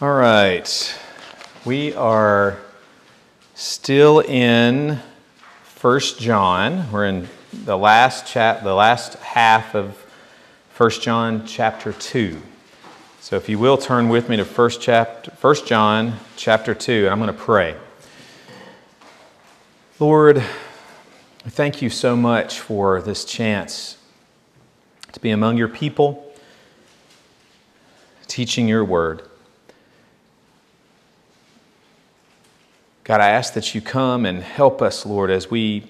All right. We are still in First John. We're in the last chap the last half of First John chapter 2. So if you will turn with me to first chapter First John chapter 2 and I'm going to pray. Lord, I thank you so much for this chance to be among your people teaching your word. God, I ask that you come and help us, Lord, as we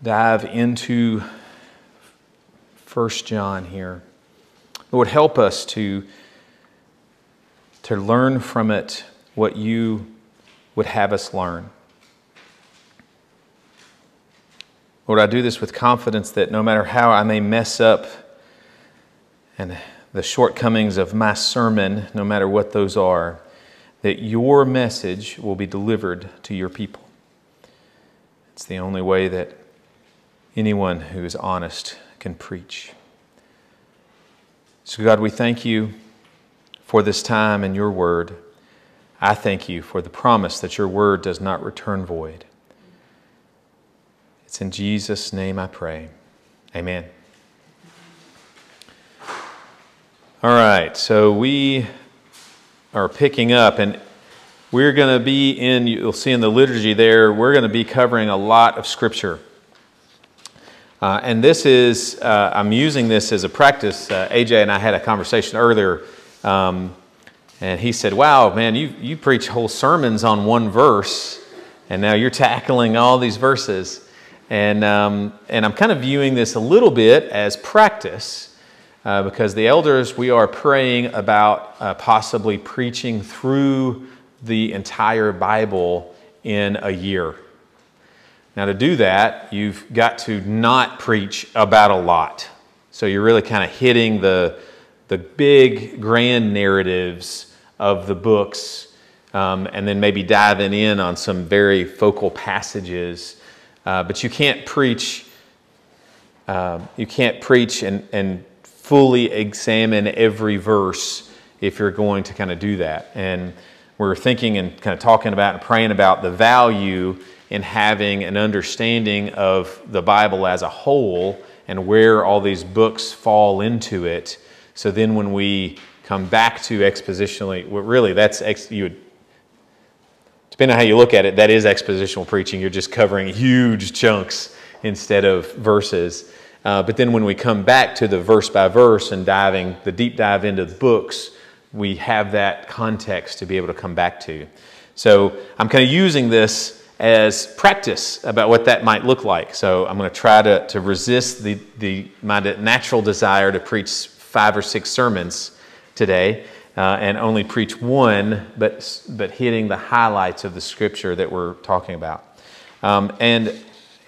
dive into First John here. Lord, help us to, to learn from it what you would have us learn. Lord, I do this with confidence that no matter how I may mess up and the shortcomings of my sermon, no matter what those are, that your message will be delivered to your people. It's the only way that anyone who is honest can preach. So, God, we thank you for this time and your word. I thank you for the promise that your word does not return void. It's in Jesus' name I pray. Amen. All right, so we are picking up, and we're going to be in, you'll see in the liturgy there, we're going to be covering a lot of Scripture. Uh, and this is, uh, I'm using this as a practice. Uh, AJ and I had a conversation earlier, um, and he said, Wow, man, you, you preach whole sermons on one verse, and now you're tackling all these verses. And, um, and I'm kind of viewing this a little bit as practice uh, because the elders, we are praying about uh, possibly preaching through the entire Bible in a year. Now, to do that, you've got to not preach about a lot. So you're really kind of hitting the, the big, grand narratives of the books, um, and then maybe diving in on some very focal passages. Uh, but you can't preach. Uh, you can't preach and, and fully examine every verse if you're going to kind of do that. And we're thinking and kind of talking about and praying about the value in having an understanding of the Bible as a whole and where all these books fall into it. So then when we come back to expositionally, well, really that's ex, you would, depending on how you look at it, that is expositional preaching. You're just covering huge chunks instead of verses. Uh, but then when we come back to the verse by verse and diving, the deep dive into the books, we have that context to be able to come back to. So I'm kind of using this as practice about what that might look like. So I'm going to try to, to resist the, the, my natural desire to preach five or six sermons today uh, and only preach one, but, but hitting the highlights of the scripture that we're talking about. Um, and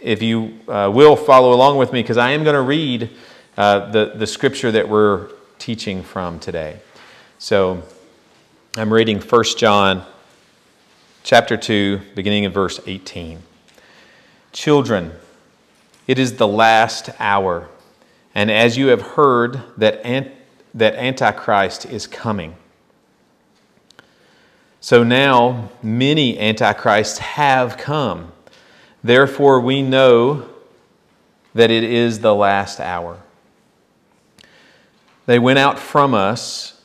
if you uh, will follow along with me, because I am going to read uh, the, the scripture that we're teaching from today. So I'm reading 1 John chapter 2, beginning in verse 18. Children, it is the last hour, and as you have heard that, ant- that Antichrist is coming. So now many Antichrists have come. Therefore, we know that it is the last hour. They went out from us,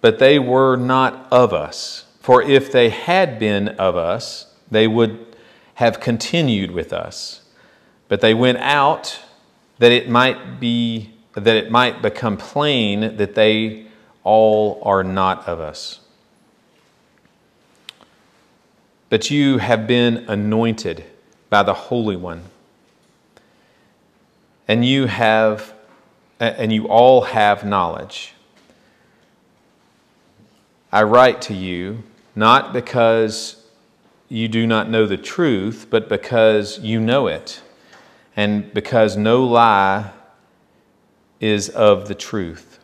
but they were not of us. For if they had been of us, they would have continued with us. But they went out that it might be that it might become plain that they all are not of us. But you have been anointed by the Holy One. And you have and you all have knowledge. I write to you not because you do not know the truth, but because you know it, and because no lie is of the truth.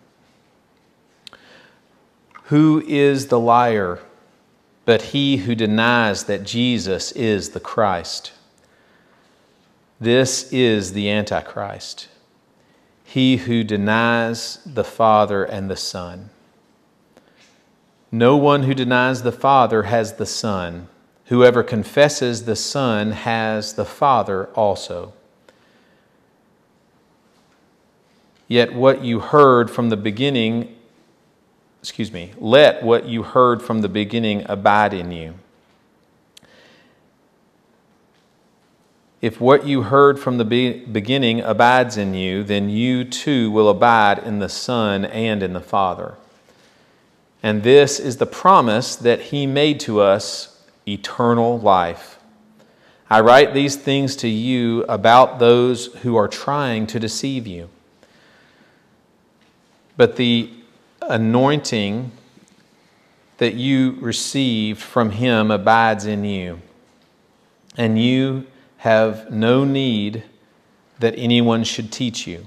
Who is the liar but he who denies that Jesus is the Christ? This is the Antichrist, he who denies the Father and the Son. No one who denies the Father has the Son. Whoever confesses the Son has the Father also. Yet what you heard from the beginning, excuse me, let what you heard from the beginning abide in you. If what you heard from the be- beginning abides in you, then you too will abide in the Son and in the Father. And this is the promise that He made to us eternal life. I write these things to you about those who are trying to deceive you. But the anointing that you received from him abides in you, and you have no need that anyone should teach you.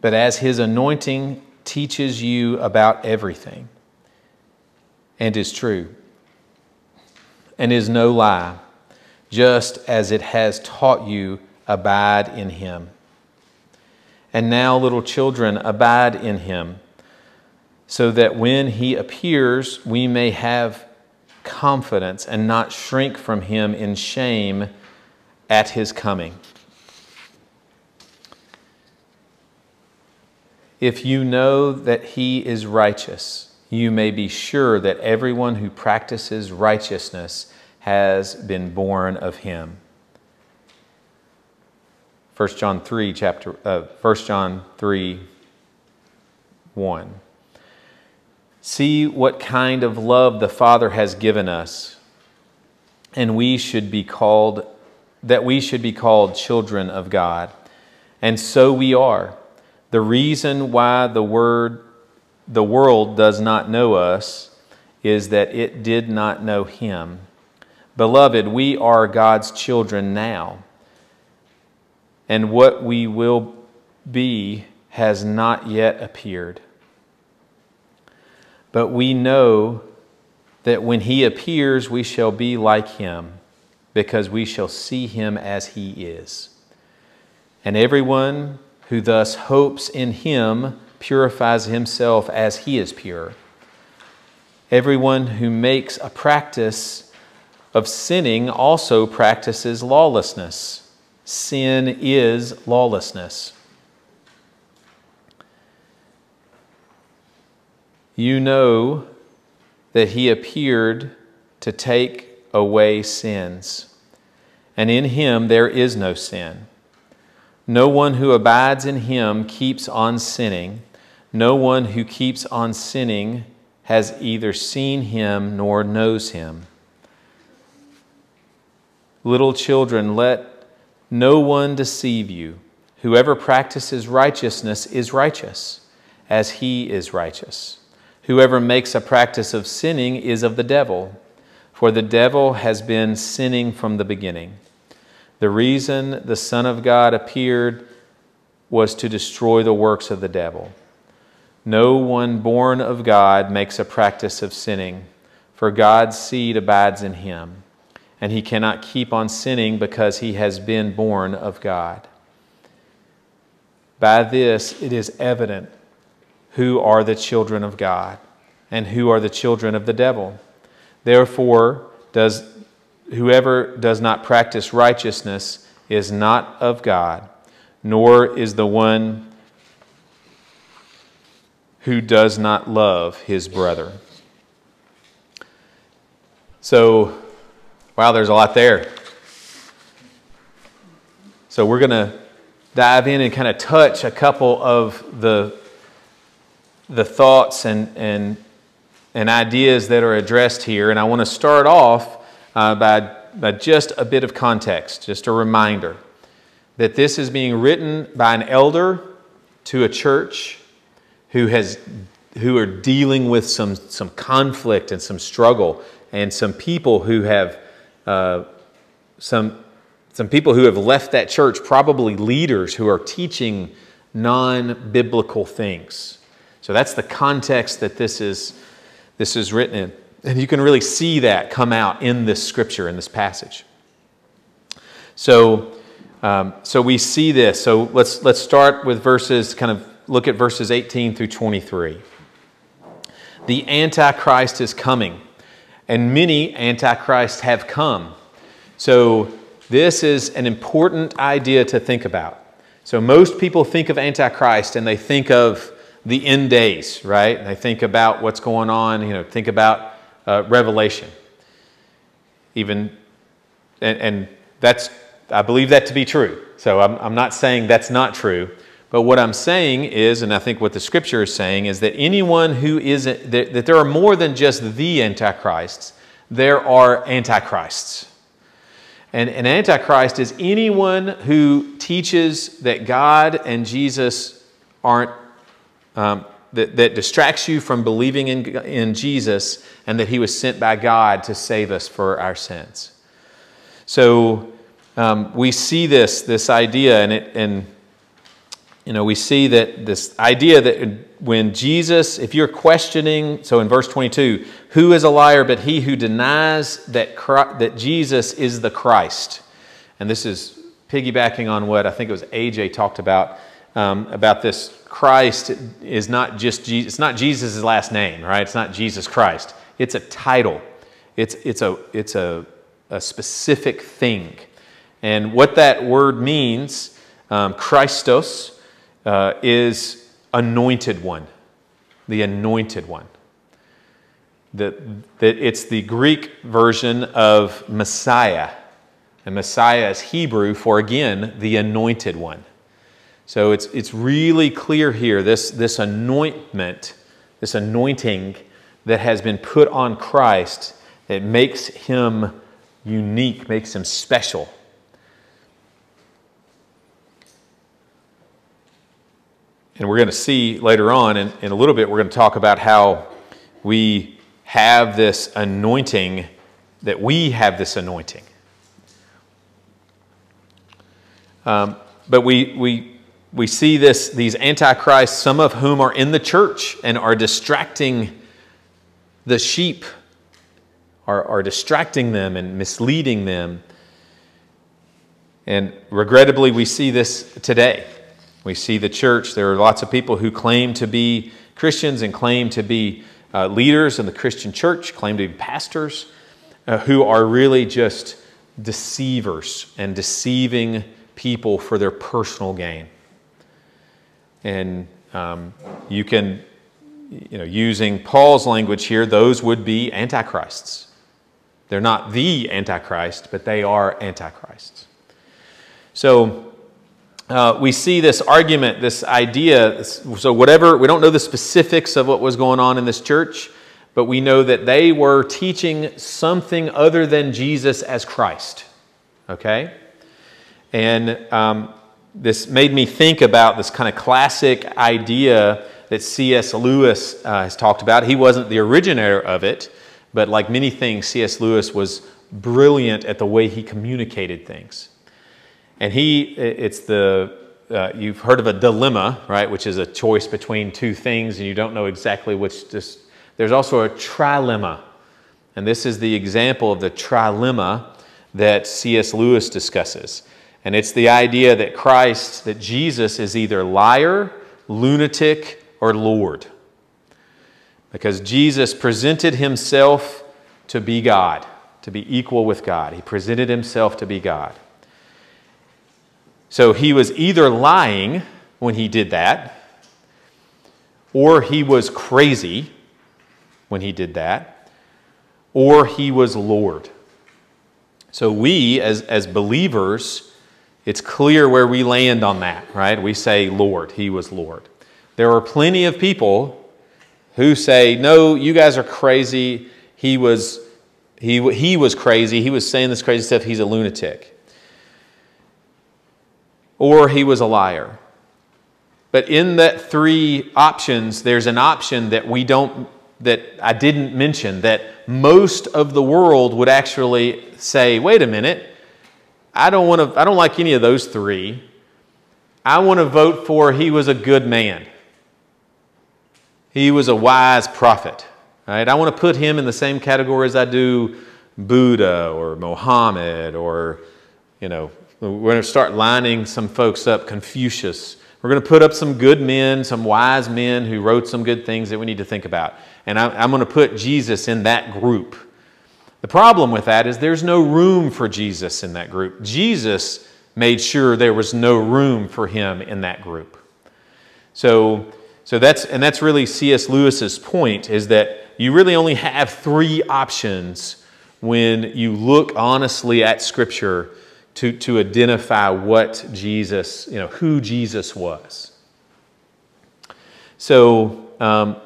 But as his anointing teaches you about everything, and is true, and is no lie, just as it has taught you, abide in him. And now, little children, abide in him, so that when he appears, we may have confidence and not shrink from him in shame at his coming. If you know that he is righteous, you may be sure that everyone who practices righteousness has been born of him. 1 John 3, chapter, uh, 1 John 3, 1. See what kind of love the Father has given us, and we should be called, that we should be called children of God. And so we are. The reason why the word, the world does not know us is that it did not know Him. Beloved, we are God's children now and what we will be has not yet appeared. But we know that when he appears, we shall be like him, because we shall see him as he is. And everyone who thus hopes in him purifies himself as he is pure. Everyone who makes a practice of sinning also practices lawlessness sin is lawlessness. You know that he appeared to take away sins, and in him there is no sin. No one who abides in him keeps on sinning. No one who keeps on sinning has either seen him nor knows him. Little children, let no one deceive you. Whoever practices righteousness is righteous, as he is righteous. Whoever makes a practice of sinning is of the devil, for the devil has been sinning from the beginning. The reason the Son of God appeared was to destroy the works of the devil. No one born of God makes a practice of sinning, for God's seed abides in him and he cannot keep on sinning because he has been born of God. By this it is evident who are the children of God and who are the children of the devil. Therefore, does whoever does not practice righteousness is not of God, nor is the one who does not love his brother. So Wow, there's a lot there. So we're going to dive in and kind of touch a couple of the, the thoughts and, and, and ideas that are addressed here. And I want to start off uh, by, by just a bit of context, just a reminder that this is being written by an elder to a church who has who are dealing with some, some conflict and some struggle and some people who have uh, some, some people who have left that church, probably leaders who are teaching non biblical things. So that's the context that this is, this is written in. And you can really see that come out in this scripture, in this passage. So, um, so we see this. So let's, let's start with verses, kind of look at verses 18 through 23. the Antichrist is coming, and many Antichrists have come. So, this is an important idea to think about. So, most people think of Antichrist and they think of the end days, right? They think about what's going on, you know, think about uh, Revelation. Even, and, and that's, I believe that to be true. So, I'm, I'm not saying that's not true. But what I'm saying is, and I think what the scripture is saying, is that anyone who isn't, that, that there are more than just the antichrists, there are antichrists. And an antichrist is anyone who teaches that God and Jesus aren't, um, that, that distracts you from believing in, in Jesus and that he was sent by God to save us for our sins. So um, we see this, this idea, and, it, and you know, we see that this idea that when Jesus, if you're questioning, so in verse 22, who is a liar but he who denies that, Christ, that Jesus is the Christ? And this is piggybacking on what I think it was AJ talked about, um, about this Christ is not just Jesus, it's not Jesus' last name, right? It's not Jesus Christ. It's a title. It's, it's, a, it's a, a specific thing. And what that word means, um, Christos, uh, is anointed one, the anointed one. That, that it's the Greek version of Messiah. And Messiah is Hebrew for, again, the anointed one. So it's, it's really clear here this, this anointment, this anointing that has been put on Christ that makes him unique, makes him special. And we're going to see later on, in, in a little bit, we're going to talk about how we have this anointing, that we have this anointing. Um, but we, we, we see this, these antichrists, some of whom are in the church and are distracting the sheep, are, are distracting them and misleading them. And regrettably, we see this today. We see the church, there are lots of people who claim to be Christians and claim to be uh, leaders in the Christian church, claim to be pastors, uh, who are really just deceivers and deceiving people for their personal gain. And um, you can, you know, using Paul's language here, those would be antichrists. They're not the antichrist, but they are antichrists. So, uh, we see this argument, this idea. So, whatever, we don't know the specifics of what was going on in this church, but we know that they were teaching something other than Jesus as Christ. Okay? And um, this made me think about this kind of classic idea that C.S. Lewis uh, has talked about. He wasn't the originator of it, but like many things, C.S. Lewis was brilliant at the way he communicated things. And he, it's the, uh, you've heard of a dilemma, right, which is a choice between two things and you don't know exactly which. Just, there's also a trilemma. And this is the example of the trilemma that C.S. Lewis discusses. And it's the idea that Christ, that Jesus is either liar, lunatic, or Lord. Because Jesus presented himself to be God, to be equal with God. He presented himself to be God. So he was either lying when he did that, or he was crazy when he did that, or he was Lord. So we, as, as believers, it's clear where we land on that, right? We say, Lord, he was Lord. There are plenty of people who say, no, you guys are crazy. He was, he, he was crazy. He was saying this crazy stuff. He's a lunatic or he was a liar. But in that three options, there's an option that we don't, that I didn't mention, that most of the world would actually say, wait a minute, I don't want to, I don't like any of those three. I want to vote for he was a good man. He was a wise prophet. Right? I want to put him in the same category as I do Buddha or Mohammed or, you know, we're going to start lining some folks up Confucius. We're going to put up some good men, some wise men who wrote some good things that we need to think about. And I'm, going to put Jesus in that group. The problem with that is there's no room for Jesus in that group. Jesus made sure there was no room for him in that group. So, so that's, and that's really C.S. Lewis's point is that you really only have three options when you look honestly at Scripture to, to identify what Jesus, you know, who Jesus was. So, um,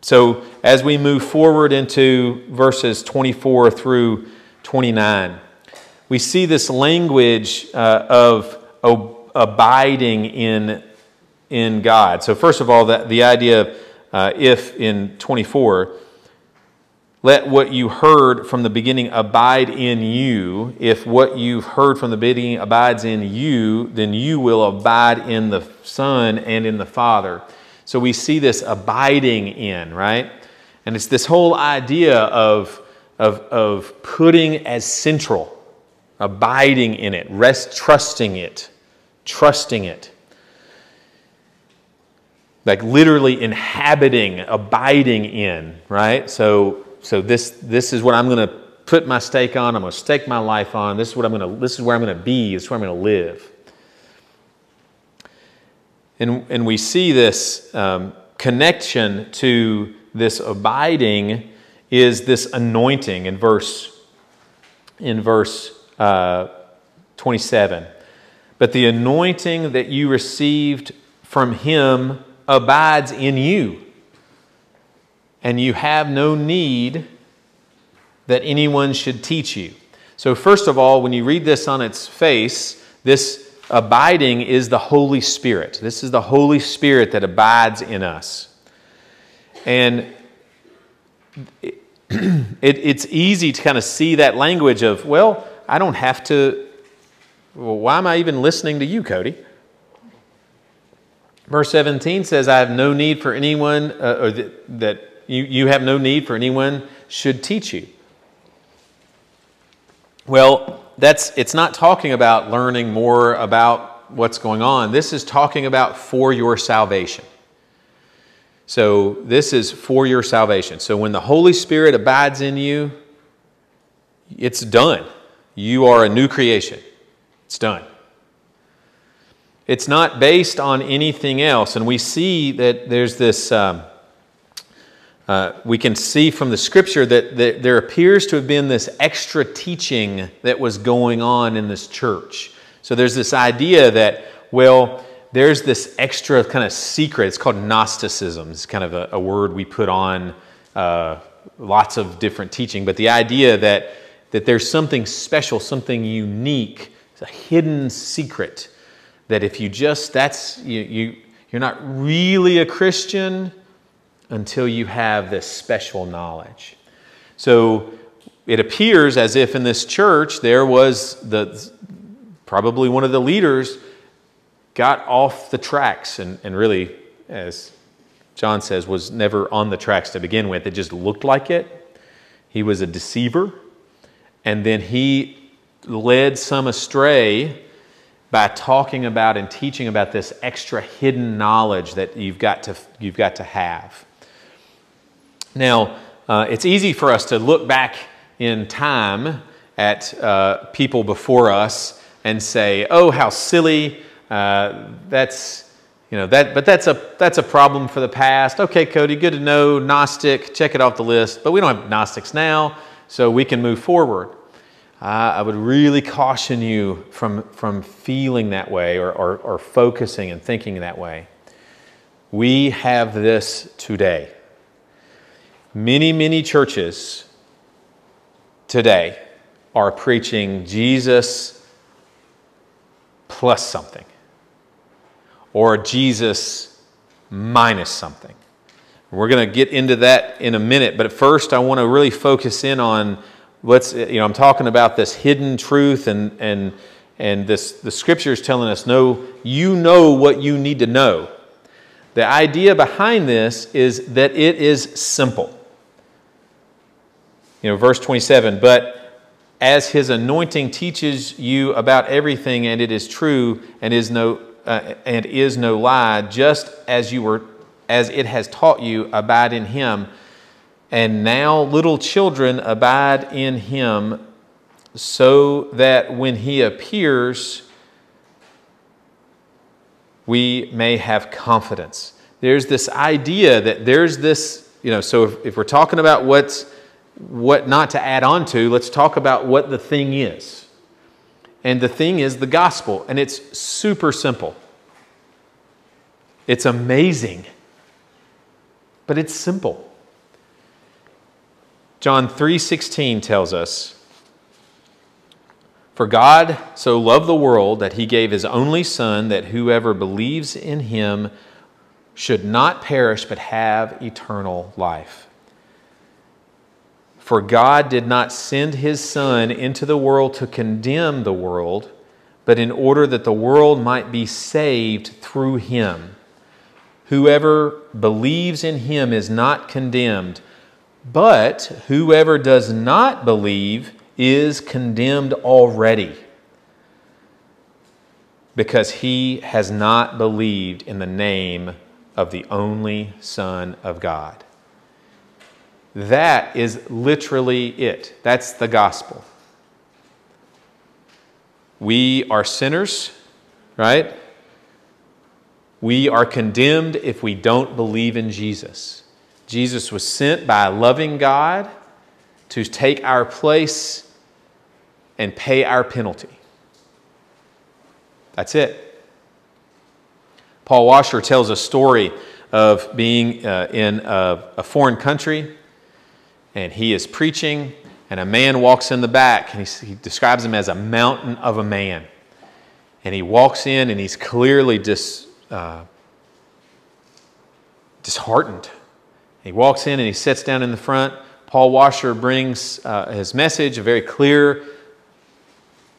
so as we move forward into verses 24 through 29, we see this language uh, of abiding in, in God. So, first of all, that the idea uh, if in 24, let what you heard from the beginning abide in you. If what you've heard from the beginning abides in you, then you will abide in the Son and in the Father. So we see this abiding in, right? And it's this whole idea of, of, of putting as central, abiding in it, rest, trusting it, trusting it like literally inhabiting, abiding in, right? So so this, this is what I'm going to put my stake on. I'm going to stake my life on. This is what I'm going to, this is where I'm going to be. This is where I'm going to live. And, and we see this um, connection to this abiding is this anointing in verse, in verse uh, 27. But the anointing that you received from him abides in you and you have no need that anyone should teach you. So, first of all, when you read this on its face, this abiding is the Holy Spirit. This is the Holy Spirit that abides in us. And it, it, it's easy to kind of see that language of, well, I don't have to, well, why am I even listening to you, Cody? Verse 17 says, I have no need for anyone, uh, or that you, you have no need for anyone should teach you. Well, that's, it's not talking about learning more about what's going on. This is talking about for your salvation. So, this is for your salvation. So, when the Holy Spirit abides in you, it's done. You are a new creation. It's done. It's not based on anything else. And we see that there's this. Um, uh, we can see from the scripture that, that there appears to have been this extra teaching that was going on in this church. So there's this idea that, well, there's this extra kind of secret. It's called Gnosticism. It's kind of a, a word we put on uh, lots of different teaching. But the idea that, that there's something special, something unique, a hidden secret that if you just, that's, you, you, you're not really a Christian, until you have this special knowledge. So it appears as if in this church there was the probably one of the leaders got off the tracks and, and really, as John says, was never on the tracks to begin with. It just looked like it. He was a deceiver. And then he led some astray by talking about and teaching about this extra hidden knowledge that you've got to, you've got to have. Now, uh, it's easy for us to look back in time at uh, people before us and say, "Oh, how silly! Uh, that's you know that, but that's a that's a problem for the past." Okay, Cody, good to know. Gnostic, check it off the list. But we don't have Gnostics now, so we can move forward. I would really caution you from from feeling that way or, or, or focusing and thinking that way. We have this today. Many, many churches today are preaching Jesus plus something or Jesus minus something. We're going to get into that in a minute, but first I want to really focus in on what's, you know, I'm talking about this hidden truth and, and, and this, the scripture is telling us, no, you know what you need to know. The idea behind this is that it is simple. You know, verse 27, but as his anointing teaches you about everything and it is true and is no uh, and is no lie, just as you were as it has taught you, abide in him. And now, little children, abide in him, so that when he appears, we may have confidence. There's this idea that there's this, you know, so if, if we're talking about what's what not to add on to, let's talk about what the thing is. And the thing is the gospel, and it's super simple. It's amazing, but it's simple. John 3:16 tells us, "For God so loved the world that he gave his only son that whoever believes in him should not perish but have eternal life." For God did not send his Son into the world to condemn the world, but in order that the world might be saved through him. Whoever believes in him is not condemned, but whoever does not believe is condemned already, because he has not believed in the name of the only Son of God. That is literally it. That's the gospel. We are sinners, right? We are condemned if we don't believe in Jesus. Jesus was sent by a loving God to take our place and pay our penalty. That's it. Paul Washer tells a story of being uh, in a, a foreign country and he is preaching, and a man walks in the back, and he, he describes him as a mountain of a man. And he walks in, and he's clearly dis, uh, disheartened. He walks in and he sits down in the front. Paul Washer brings uh, his message, a very clear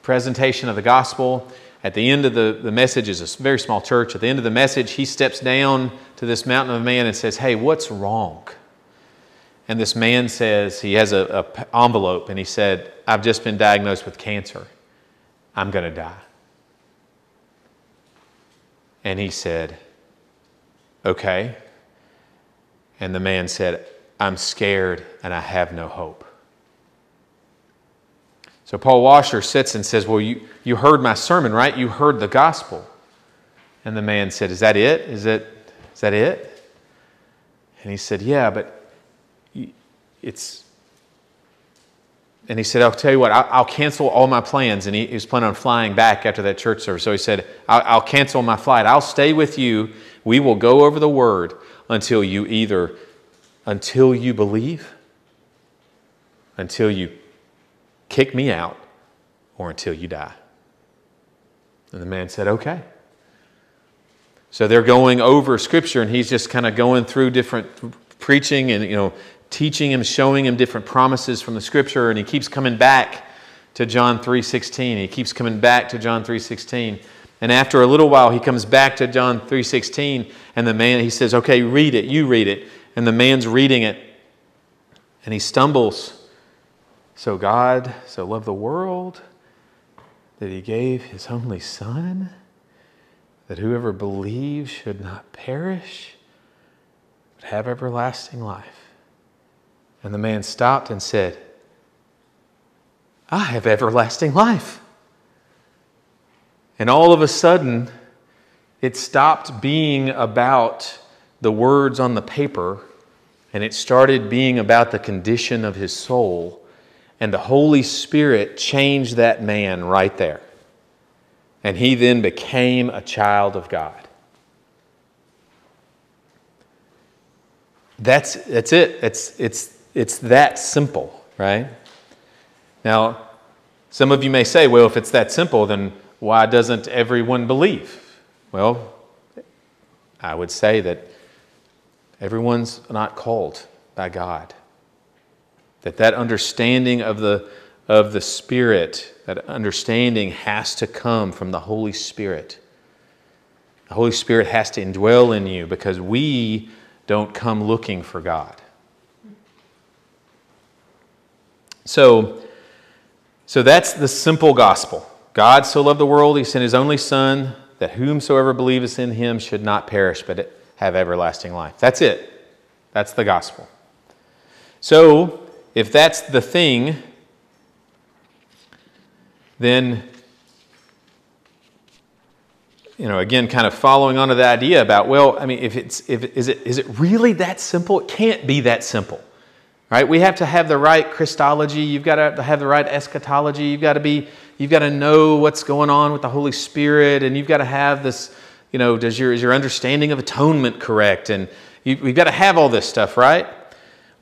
presentation of the gospel. At the end of the, the message is a very small church. At the end of the message, he steps down to this mountain of a man and says, Hey, what's wrong? And this man says, he has an envelope, and he said, I've just been diagnosed with cancer. I'm going to die. And he said, Okay. And the man said, I'm scared and I have no hope. So Paul Washer sits and says, Well, you, you heard my sermon, right? You heard the gospel. And the man said, Is that it? Is, it, is that it? And he said, Yeah, but it's and he said, I'll tell you what, I'll, cancel all my plans. And he, was planning on flying back after that church service. So he said, I'll cancel my flight. I'll stay with you. We will go over the word until you either, until you believe, until you kick me out, or until you die. And the man said, okay. So they're going over scripture, and he's just kind of going through different preaching and, you know, teaching him, showing him different promises from the scripture, and he keeps coming back to John 3:16. He keeps coming back to John 3:16. And after a little while, he comes back to John 3:16, and the man he says, "Okay, read it. You read it." And the man's reading it, and he stumbles. So God so loved the world that he gave his only son that whoever believes should not perish but have everlasting life. And the man stopped and said, I have everlasting life. And all of a sudden, it stopped being about the words on the paper and it started being about the condition of his soul. And the Holy Spirit changed that man right there. And he then became a child of God. That's, that's it. It's, it's it's that simple, right? Now, some of you may say, well, if it's that simple, then why doesn't everyone believe? Well, I would say that everyone's not called by God. That that understanding of the, of the Spirit, that understanding has to come from the Holy Spirit. The Holy Spirit has to indwell in you because we don't come looking for God. So, so that's the simple gospel. God so loved the world, he sent his only Son, that whomsoever believeth in him should not perish, but have everlasting life. That's it. That's the gospel. So, if that's the thing, then, you know, again, kind of following on to the idea about, well, I mean, if it's, if, is, it, is it really that simple? It can't be that simple. Right? We have to have the right Christology. You've got to have the right eschatology. You've got to be, you've got to know what's going on with the Holy Spirit, and you've got to have this, you know, does your, is your understanding of atonement correct? And you, we've got to have all this stuff, right?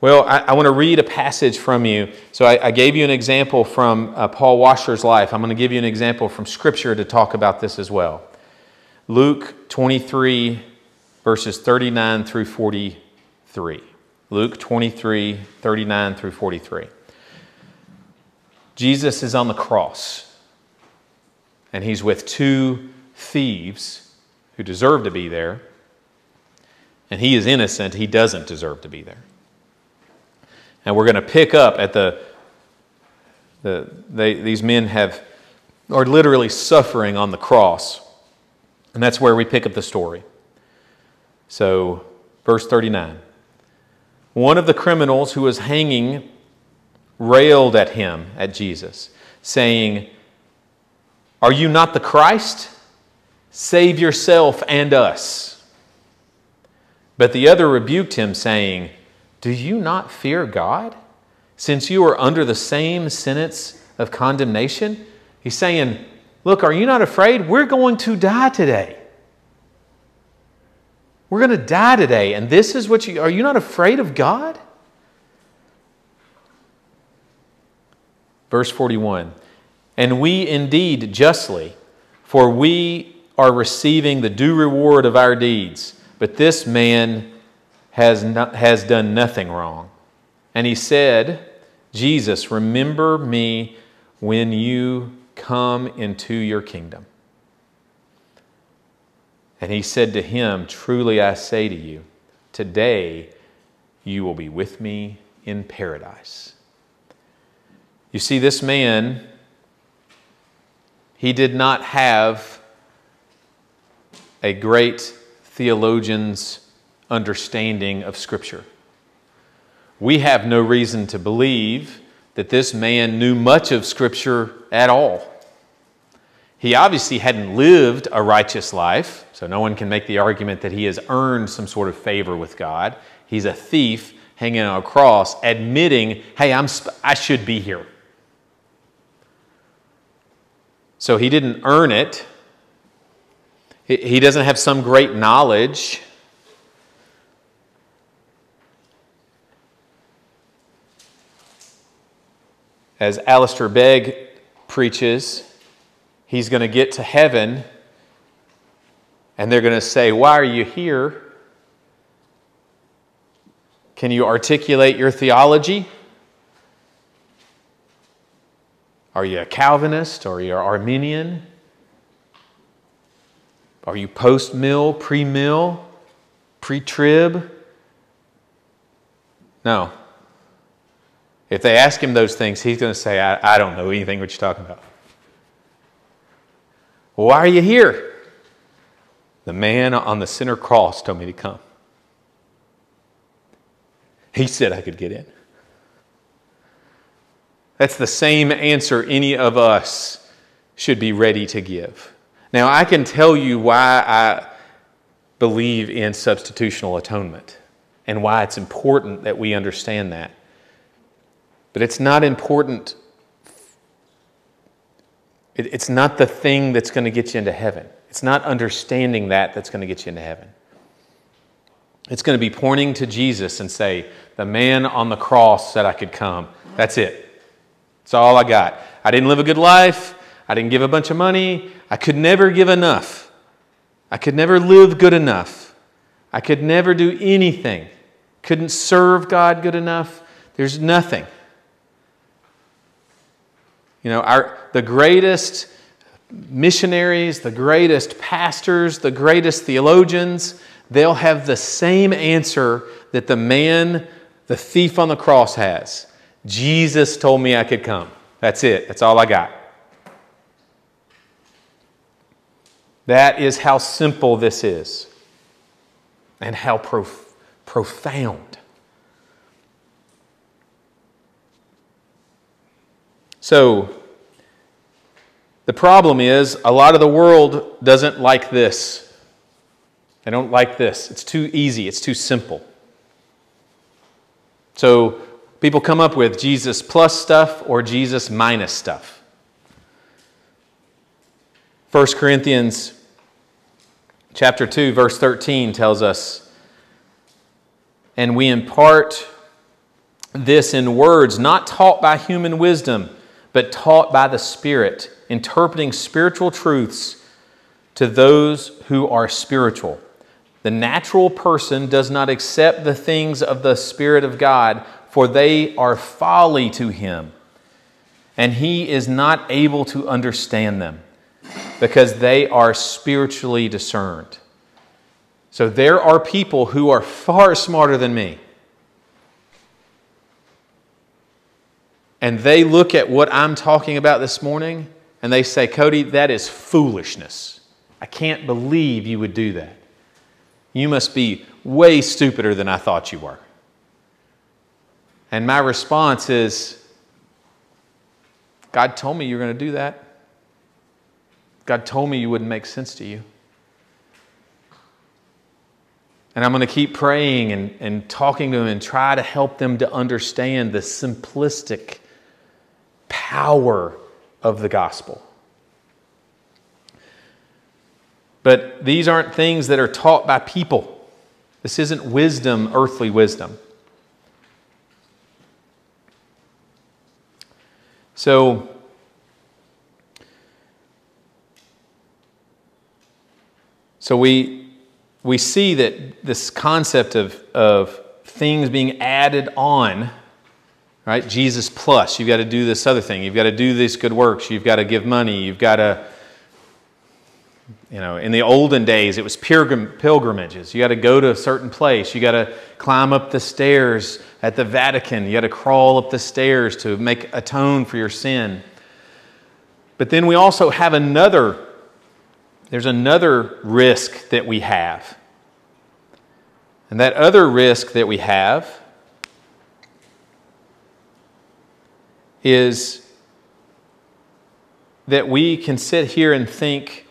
Well, I, I want to read a passage from you. So I, I gave you an example from uh, Paul Washer's life. I'm going to give you an example from Scripture to talk about this as well. Luke 23, verses 39 through 43. Luke 23, 39 through 43. Jesus is on the cross, and he's with two thieves who deserve to be there, and he is innocent. He doesn't deserve to be there. And we're going to pick up at the, the they, these men have, are literally suffering on the cross. And that's where we pick up the story. So, verse 39. One of the criminals who was hanging railed at him, at Jesus, saying, Are you not the Christ? Save yourself and us. But the other rebuked him, saying, do you not fear God, since you are under the same sentence of condemnation? He's saying, Look, are you not afraid? We're going to die today. We're going to die today. And this is what you are you not afraid of God? Verse 41 And we indeed justly, for we are receiving the due reward of our deeds. But this man has, not, has done nothing wrong. And he said, Jesus, remember me when you come into your kingdom. And he said to him, Truly I say to you, today you will be with me in paradise. You see, this man, he did not have a great theologian's understanding of Scripture. We have no reason to believe that this man knew much of Scripture at all. He obviously hadn't lived a righteous life, so no one can make the argument that he has earned some sort of favor with God. He's a thief hanging on a cross, admitting, hey, I'm, I should be here. So he didn't earn it. He doesn't have some great knowledge. as Alistair Begg preaches, he's going to get to heaven and they're going to say, Why are you here? Can you articulate your theology? Are you a Calvinist? Are you Arminian? Are you post mill, pre mill, pre trib? No. If they ask him those things, he's going to say, I, I don't know anything what you're talking about. Why are you here? The man on the center cross told me to come. He said I could get in. That's the same answer any of us should be ready to give. Now, I can tell you why I believe in substitutional atonement and why it's important that we understand that. But it's not important. It's not the thing that's going to get you into heaven. It's not understanding that that's going to get you into heaven. It's going to be pointing to Jesus and say, The man on the cross said I could come. That's it. That's all I got. I didn't live a good life. I didn't give a bunch of money. I could never give enough. I could never live good enough. I could never do anything. Couldn't serve God good enough. There's nothing. You know, our, the greatest missionaries, the greatest pastors, the greatest theologians, they'll have the same answer that the man, the thief on the cross has. Jesus told me I could come. That's it. That's all I got. That is how simple this is and how prof- profound. So, the problem is a lot of the world doesn't like this. They don't like this. It's too easy, it's too simple. So, people come up with Jesus plus stuff or Jesus minus stuff. 1 Corinthians chapter 2 verse 13 tells us and we impart this in words not taught by human wisdom but taught by the Spirit, interpreting spiritual truths to those who are spiritual. The natural person does not accept the things of the Spirit of God, for they are folly to him, and he is not able to understand them because they are spiritually discerned. So there are people who are far smarter than me and they look at what I'm talking about this morning and they say, Cody, that is foolishness. I can't believe you would do that. You must be way stupider than I thought you were. And my response is, God told me you were going to do that. God told me you wouldn't make sense to you. And I'm going to keep praying and, and talking to them and try to help them to understand the simplistic power of the gospel. But these aren't things that are taught by people. This isn't wisdom, earthly wisdom. So, so we, we see that this concept of, of things being added on right? Jesus plus. You've got to do this other thing. You've got to do these good works. You've got to give money. You've got to, you know, in the olden days, it was pilgrim, pilgrimages. You got to go to a certain place. You got to climb up the stairs at the Vatican. You got to crawl up the stairs to make atone for your sin. But then we also have another, there's another risk that we have. And that other risk that we have is that we can sit here and think,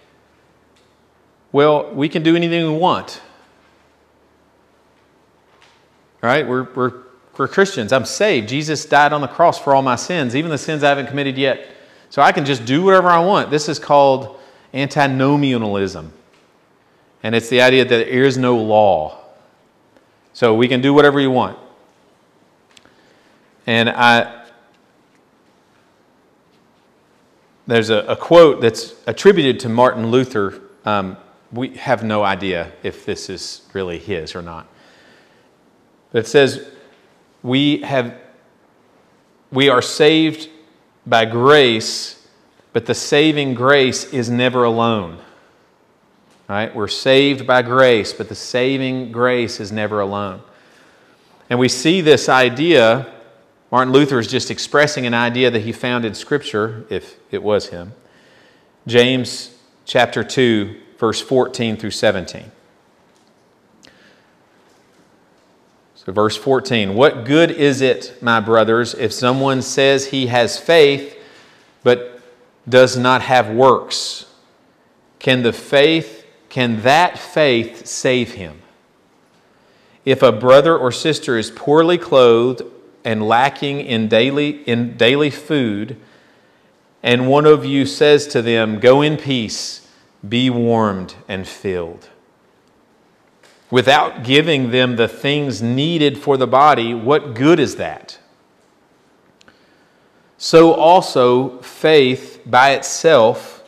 well, we can do anything we want. Right? We're, we're, we're Christians. I'm saved. Jesus died on the cross for all my sins, even the sins I haven't committed yet. So I can just do whatever I want. This is called antinomianism. And it's the idea that there is no law. So we can do whatever you want. And I, There's a, a quote that's attributed to Martin Luther. Um, we have no idea if this is really his or not. But it says, we, have, we are saved by grace, but the saving grace is never alone. Right? We're saved by grace, but the saving grace is never alone. And we see this idea Martin Luther is just expressing an idea that he found in Scripture, if it was him. James chapter 2, verse 14 through 17. So, verse 14 What good is it, my brothers, if someone says he has faith but does not have works? Can the faith, can that faith save him? If a brother or sister is poorly clothed and lacking in daily, in daily food, and one of you says to them, Go in peace, be warmed and filled. Without giving them the things needed for the body, what good is that? So also, faith by itself,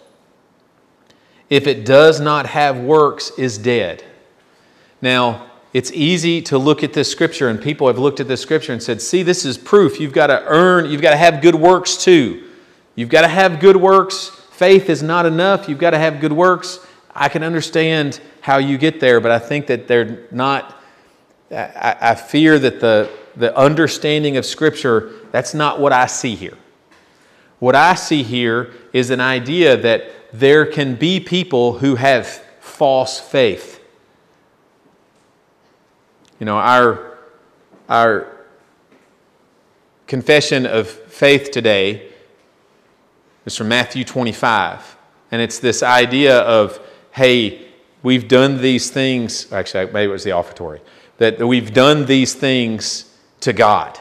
if it does not have works, is dead. Now, it's easy to look at this scripture, and people have looked at this scripture and said, See, this is proof. You've got to earn, you've got to have good works too. You've got to have good works. Faith is not enough. You've got to have good works. I can understand how you get there, but I think that they're not, I, I fear that the, the understanding of Scripture, that's not what I see here. What I see here is an idea that there can be people who have false faith. You know, our, our confession of faith today is from Matthew 25. And it's this idea of, hey, we've done these things. Actually, maybe it was the offertory. That we've done these things to God.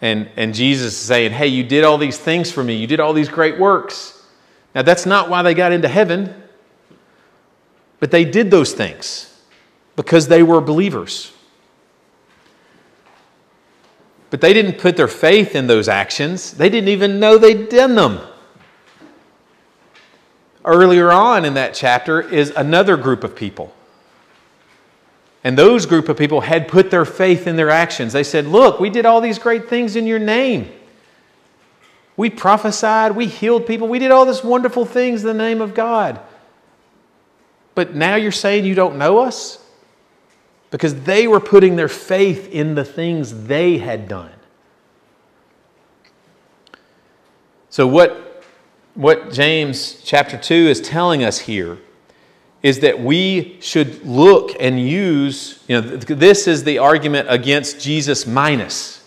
And, and Jesus is saying, hey, you did all these things for me. You did all these great works. Now, that's not why they got into heaven, but they did those things because they were believers. But they didn't put their faith in those actions, they didn't even know they'd done them. Earlier on in that chapter is another group of people. And those group of people had put their faith in their actions. They said, Look, we did all these great things in your name. We prophesied, we healed people, we did all these wonderful things in the name of God. But now you're saying you don't know us? Because they were putting their faith in the things they had done. So, what, what James chapter 2 is telling us here is that we should look and use, you know, this is the argument against Jesus minus.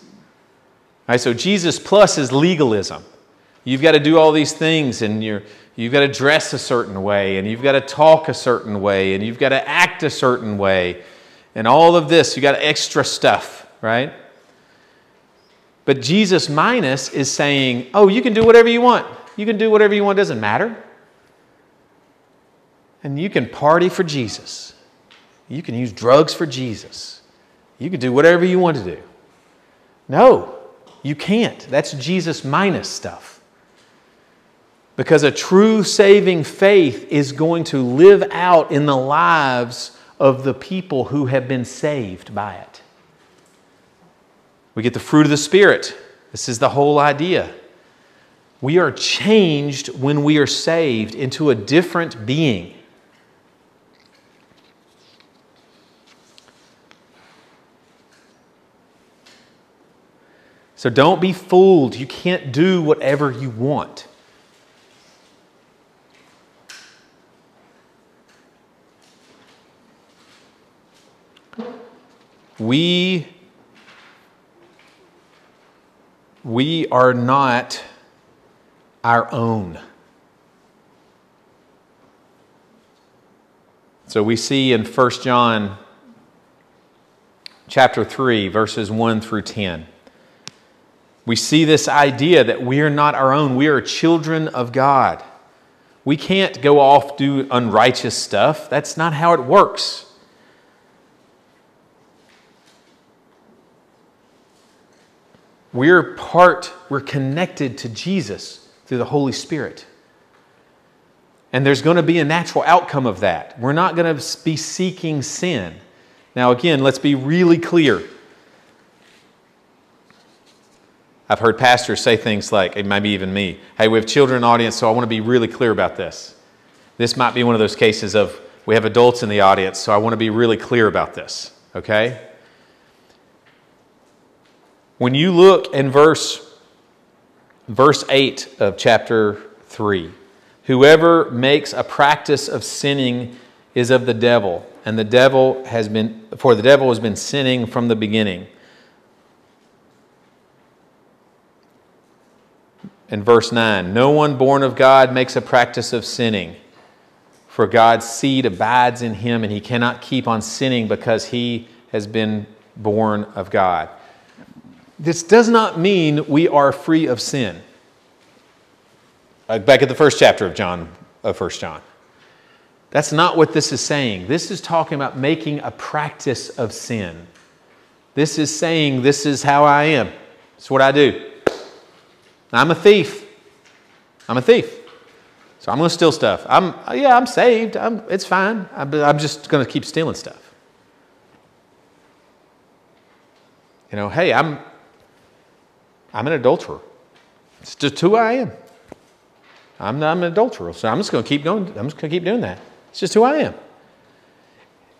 Right, so Jesus plus is legalism. You've got to do all these things and you're, you've got to dress a certain way and you've got to talk a certain way and you've got to act a certain way and all of this. You got extra stuff, right? But Jesus minus is saying, oh, you can do whatever you want. You can do whatever you want, doesn't matter. And you can party for Jesus. You can use drugs for Jesus. You can do whatever you want to do. No, you can't. That's Jesus minus stuff. Because a true saving faith is going to live out in the lives of the people who have been saved by it. We get the fruit of the Spirit. This is the whole idea. We are changed when we are saved into a different being. So don't be fooled. You can't do whatever you want. We, we are not our own. So we see in 1 John chapter 3 verses 1 through 10 we see this idea that we are not our own, we are children of God. We can't go off do unrighteous stuff. That's not how it works. We're part, we're connected to Jesus through the Holy Spirit. And there's going to be a natural outcome of that. We're not going to be seeking sin. Now, again, let's be really clear. I've heard pastors say things like, maybe even me, hey, we have children in the audience, so I want to be really clear about this. This might be one of those cases of we have adults in the audience, so I want to be really clear about this, okay? When you look in verse, verse 8 of chapter 3, whoever makes a practice of sinning is of the devil, and the devil has been, for the devil has been sinning from the beginning. in verse 9 No one born of God makes a practice of sinning, for God's seed abides in him, and he cannot keep on sinning because he has been born of God. This does not mean we are free of sin. Uh, back at the first chapter of John, of 1 John. That's not what this is saying. This is talking about making a practice of sin. This is saying, This is how I am. It's what I do. I'm a thief. I'm a thief. So I'm going to steal stuff. I'm, yeah, I'm saved. I'm, it's fine. I'm, I'm just going to keep stealing stuff. You know, hey, I'm, I'm an adulterer. It's just who I am. I'm, not, I'm an adulterer, so I'm just going to keep going. I'm just going to keep doing that. It's just who I am.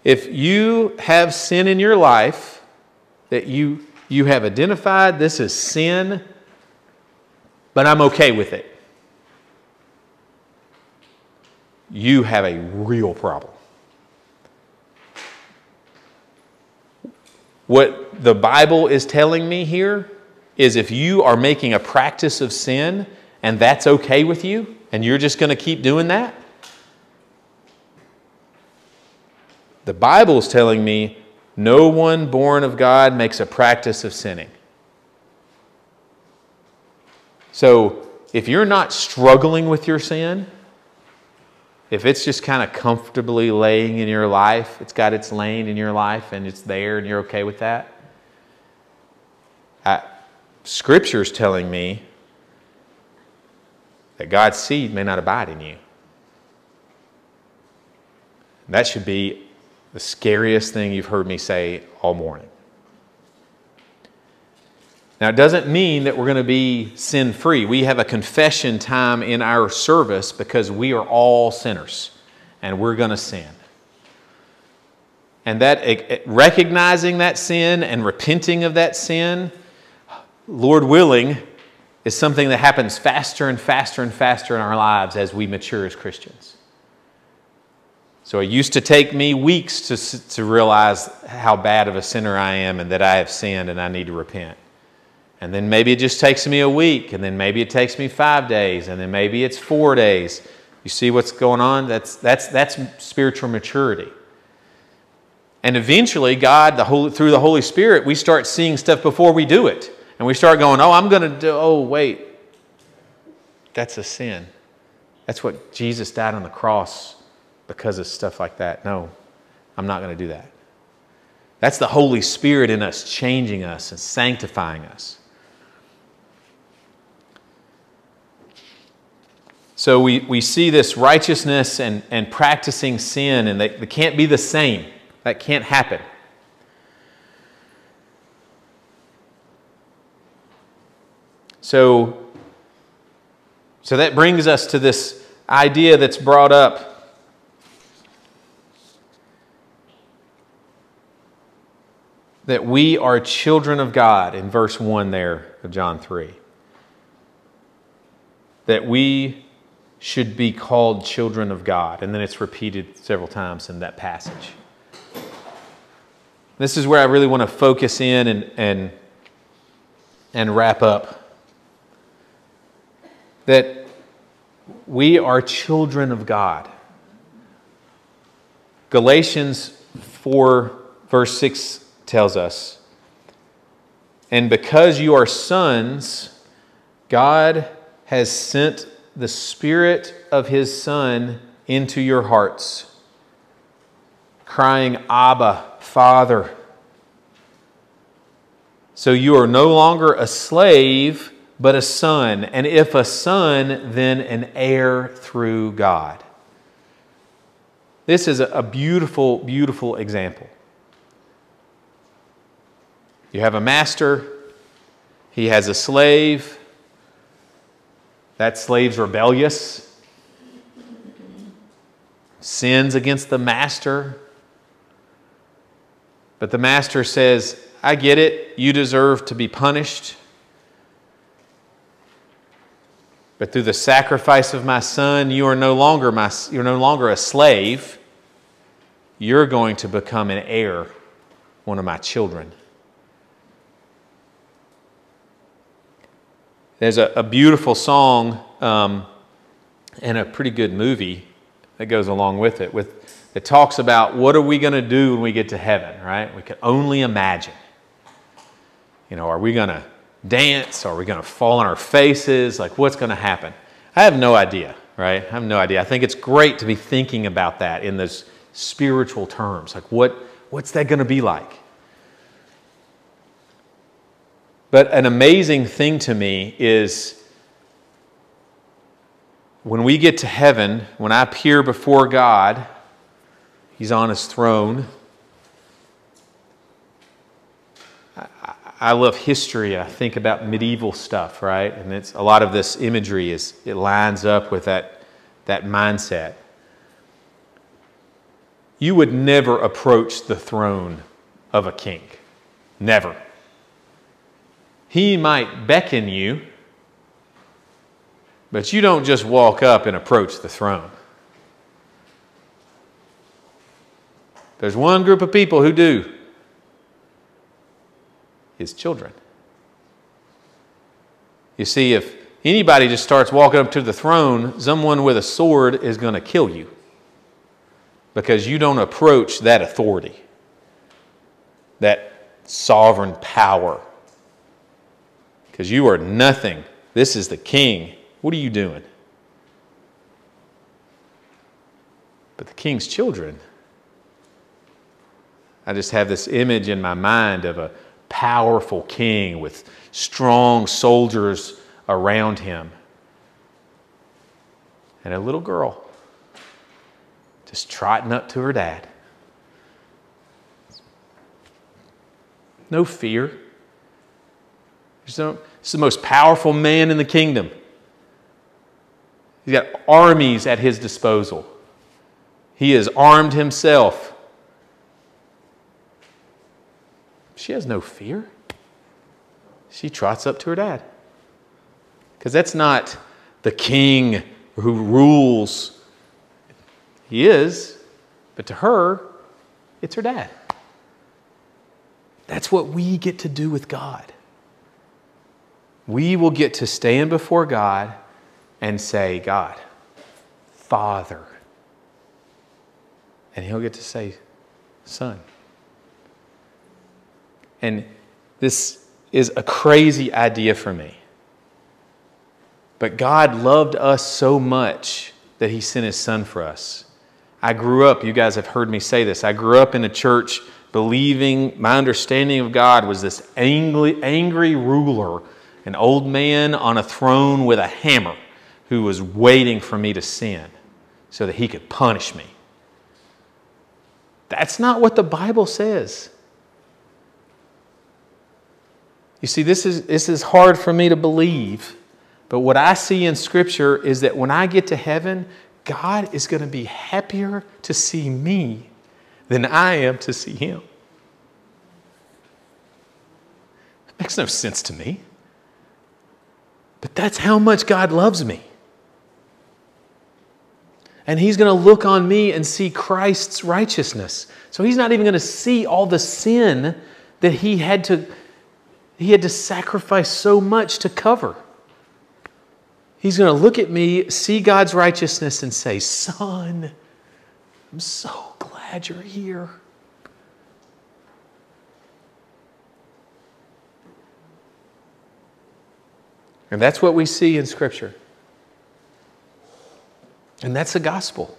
If you have sin in your life that you, you have identified, this is sin, but I'm okay with it. You have a real problem. What the Bible is telling me here is if you are making a practice of sin and that's okay with you, and you're just going to keep doing that, the Bible is telling me no one born of God makes a practice of sinning. So if you're not struggling with your sin, if it's just kind of comfortably laying in your life, it's got its lane in your life and it's there and you're okay with that, I, Scripture's telling me that God's seed may not abide in you. That should be the scariest thing you've heard me say all morning. Now, it doesn't mean that we're going to be sin free. We have a confession time in our service because we are all sinners and we're going to sin. And that eh, eh, recognizing that sin and repenting of that sin, Lord willing, is something that happens faster and faster and faster in our lives as we mature as Christians. So it used to take me weeks to, to realize how bad of a sinner I am and that I have sinned and I need to repent. And then maybe it just takes me a week, and then maybe it takes me five days, and then maybe it's four days. You see what's going on? That's, that's, that's spiritual maturity. And eventually, God, the Holy, through the Holy Spirit, we start seeing stuff before we do it. And we start going, oh, I'm going to do, oh, wait, that's a sin. That's what Jesus died on the cross because of stuff like that. No, I'm not going to do that. That's the Holy Spirit in us changing us and sanctifying us. So we, we see this righteousness and, and practicing sin, and they, they can't be the same. That can't happen. So, so that brings us to this idea that's brought up. That we are children of God in verse 1 there of John 3. That we should be called children of God. And then it's repeated several times in that passage. This is where I really want to focus in and, and, and wrap up. That we are children of God. Galatians 4, verse 6 tells us, And because you are sons, God has sent the Spirit of His Son into your hearts, crying, Abba, Father. So you are no longer a slave, but a son. And if a son, then an heir through God. This is a beautiful, beautiful example. You have a master, he has a slave, that slave's rebellious, sins against the master. But the master says, I get it, you deserve to be punished. But through the sacrifice of my son, you are no longer, my, you're no longer a slave. You're going to become an heir, one of my children. There's a, a beautiful song um, and a pretty good movie that goes along with it. With it talks about what are we going to do when we get to heaven, right? We can only imagine. You know, are we going to dance? Are we going to fall on our faces? Like, what's going to happen? I have no idea, right? I have no idea. I think it's great to be thinking about that in those spiritual terms. Like, what, what's that going to be like? But an amazing thing to me is when we get to heaven, when I appear before God, He's on His throne. I, love history. I think about medieval stuff, right? And it's a lot of this imagery is it lines up with that, that mindset. You would never approach the throne of a king. Never. He might beckon you, But you don't just walk up and approach the throne. There's one group of people who do his children. You see, if anybody just starts walking up to the throne, someone with a sword is going to kill you because you don't approach that authority, that sovereign power. Because you are nothing. This is the king. What are you doing? But the king's children, I just have this image in my mind of a powerful king with strong soldiers around him. And a little girl just trotting up to her dad. No fear. He's the most powerful man in the kingdom. He's got armies at his disposal. He has armed himself. She has no fear. She trots up to her dad. Because that's not the king who rules. He is, but to her, it's her dad. That's what we get to do with God. We will get to stand before God and say, God, Father. And He'll get to say, Son. And this is a crazy idea for me. But God loved us so much that He sent His Son for us. I grew up, you guys have heard me say this, I grew up in a church believing my understanding of God was this angry, angry ruler, an old man on a throne with a hammer who was waiting for me to sin so that he could punish me. That's not what the Bible says. You see, this is, this is hard for me to believe, but what I see in Scripture is that when I get to heaven, God is going to be happier to see me than I am to see him. It makes no sense to me. But that's how much God loves me. And he's going to look on me and see Christ's righteousness. So he's not even going to see all the sin that he had to he had to sacrifice so much to cover. He's going to look at me, see God's righteousness and say, "Son, I'm so glad you're here. And that's what we see in Scripture. And that's the gospel.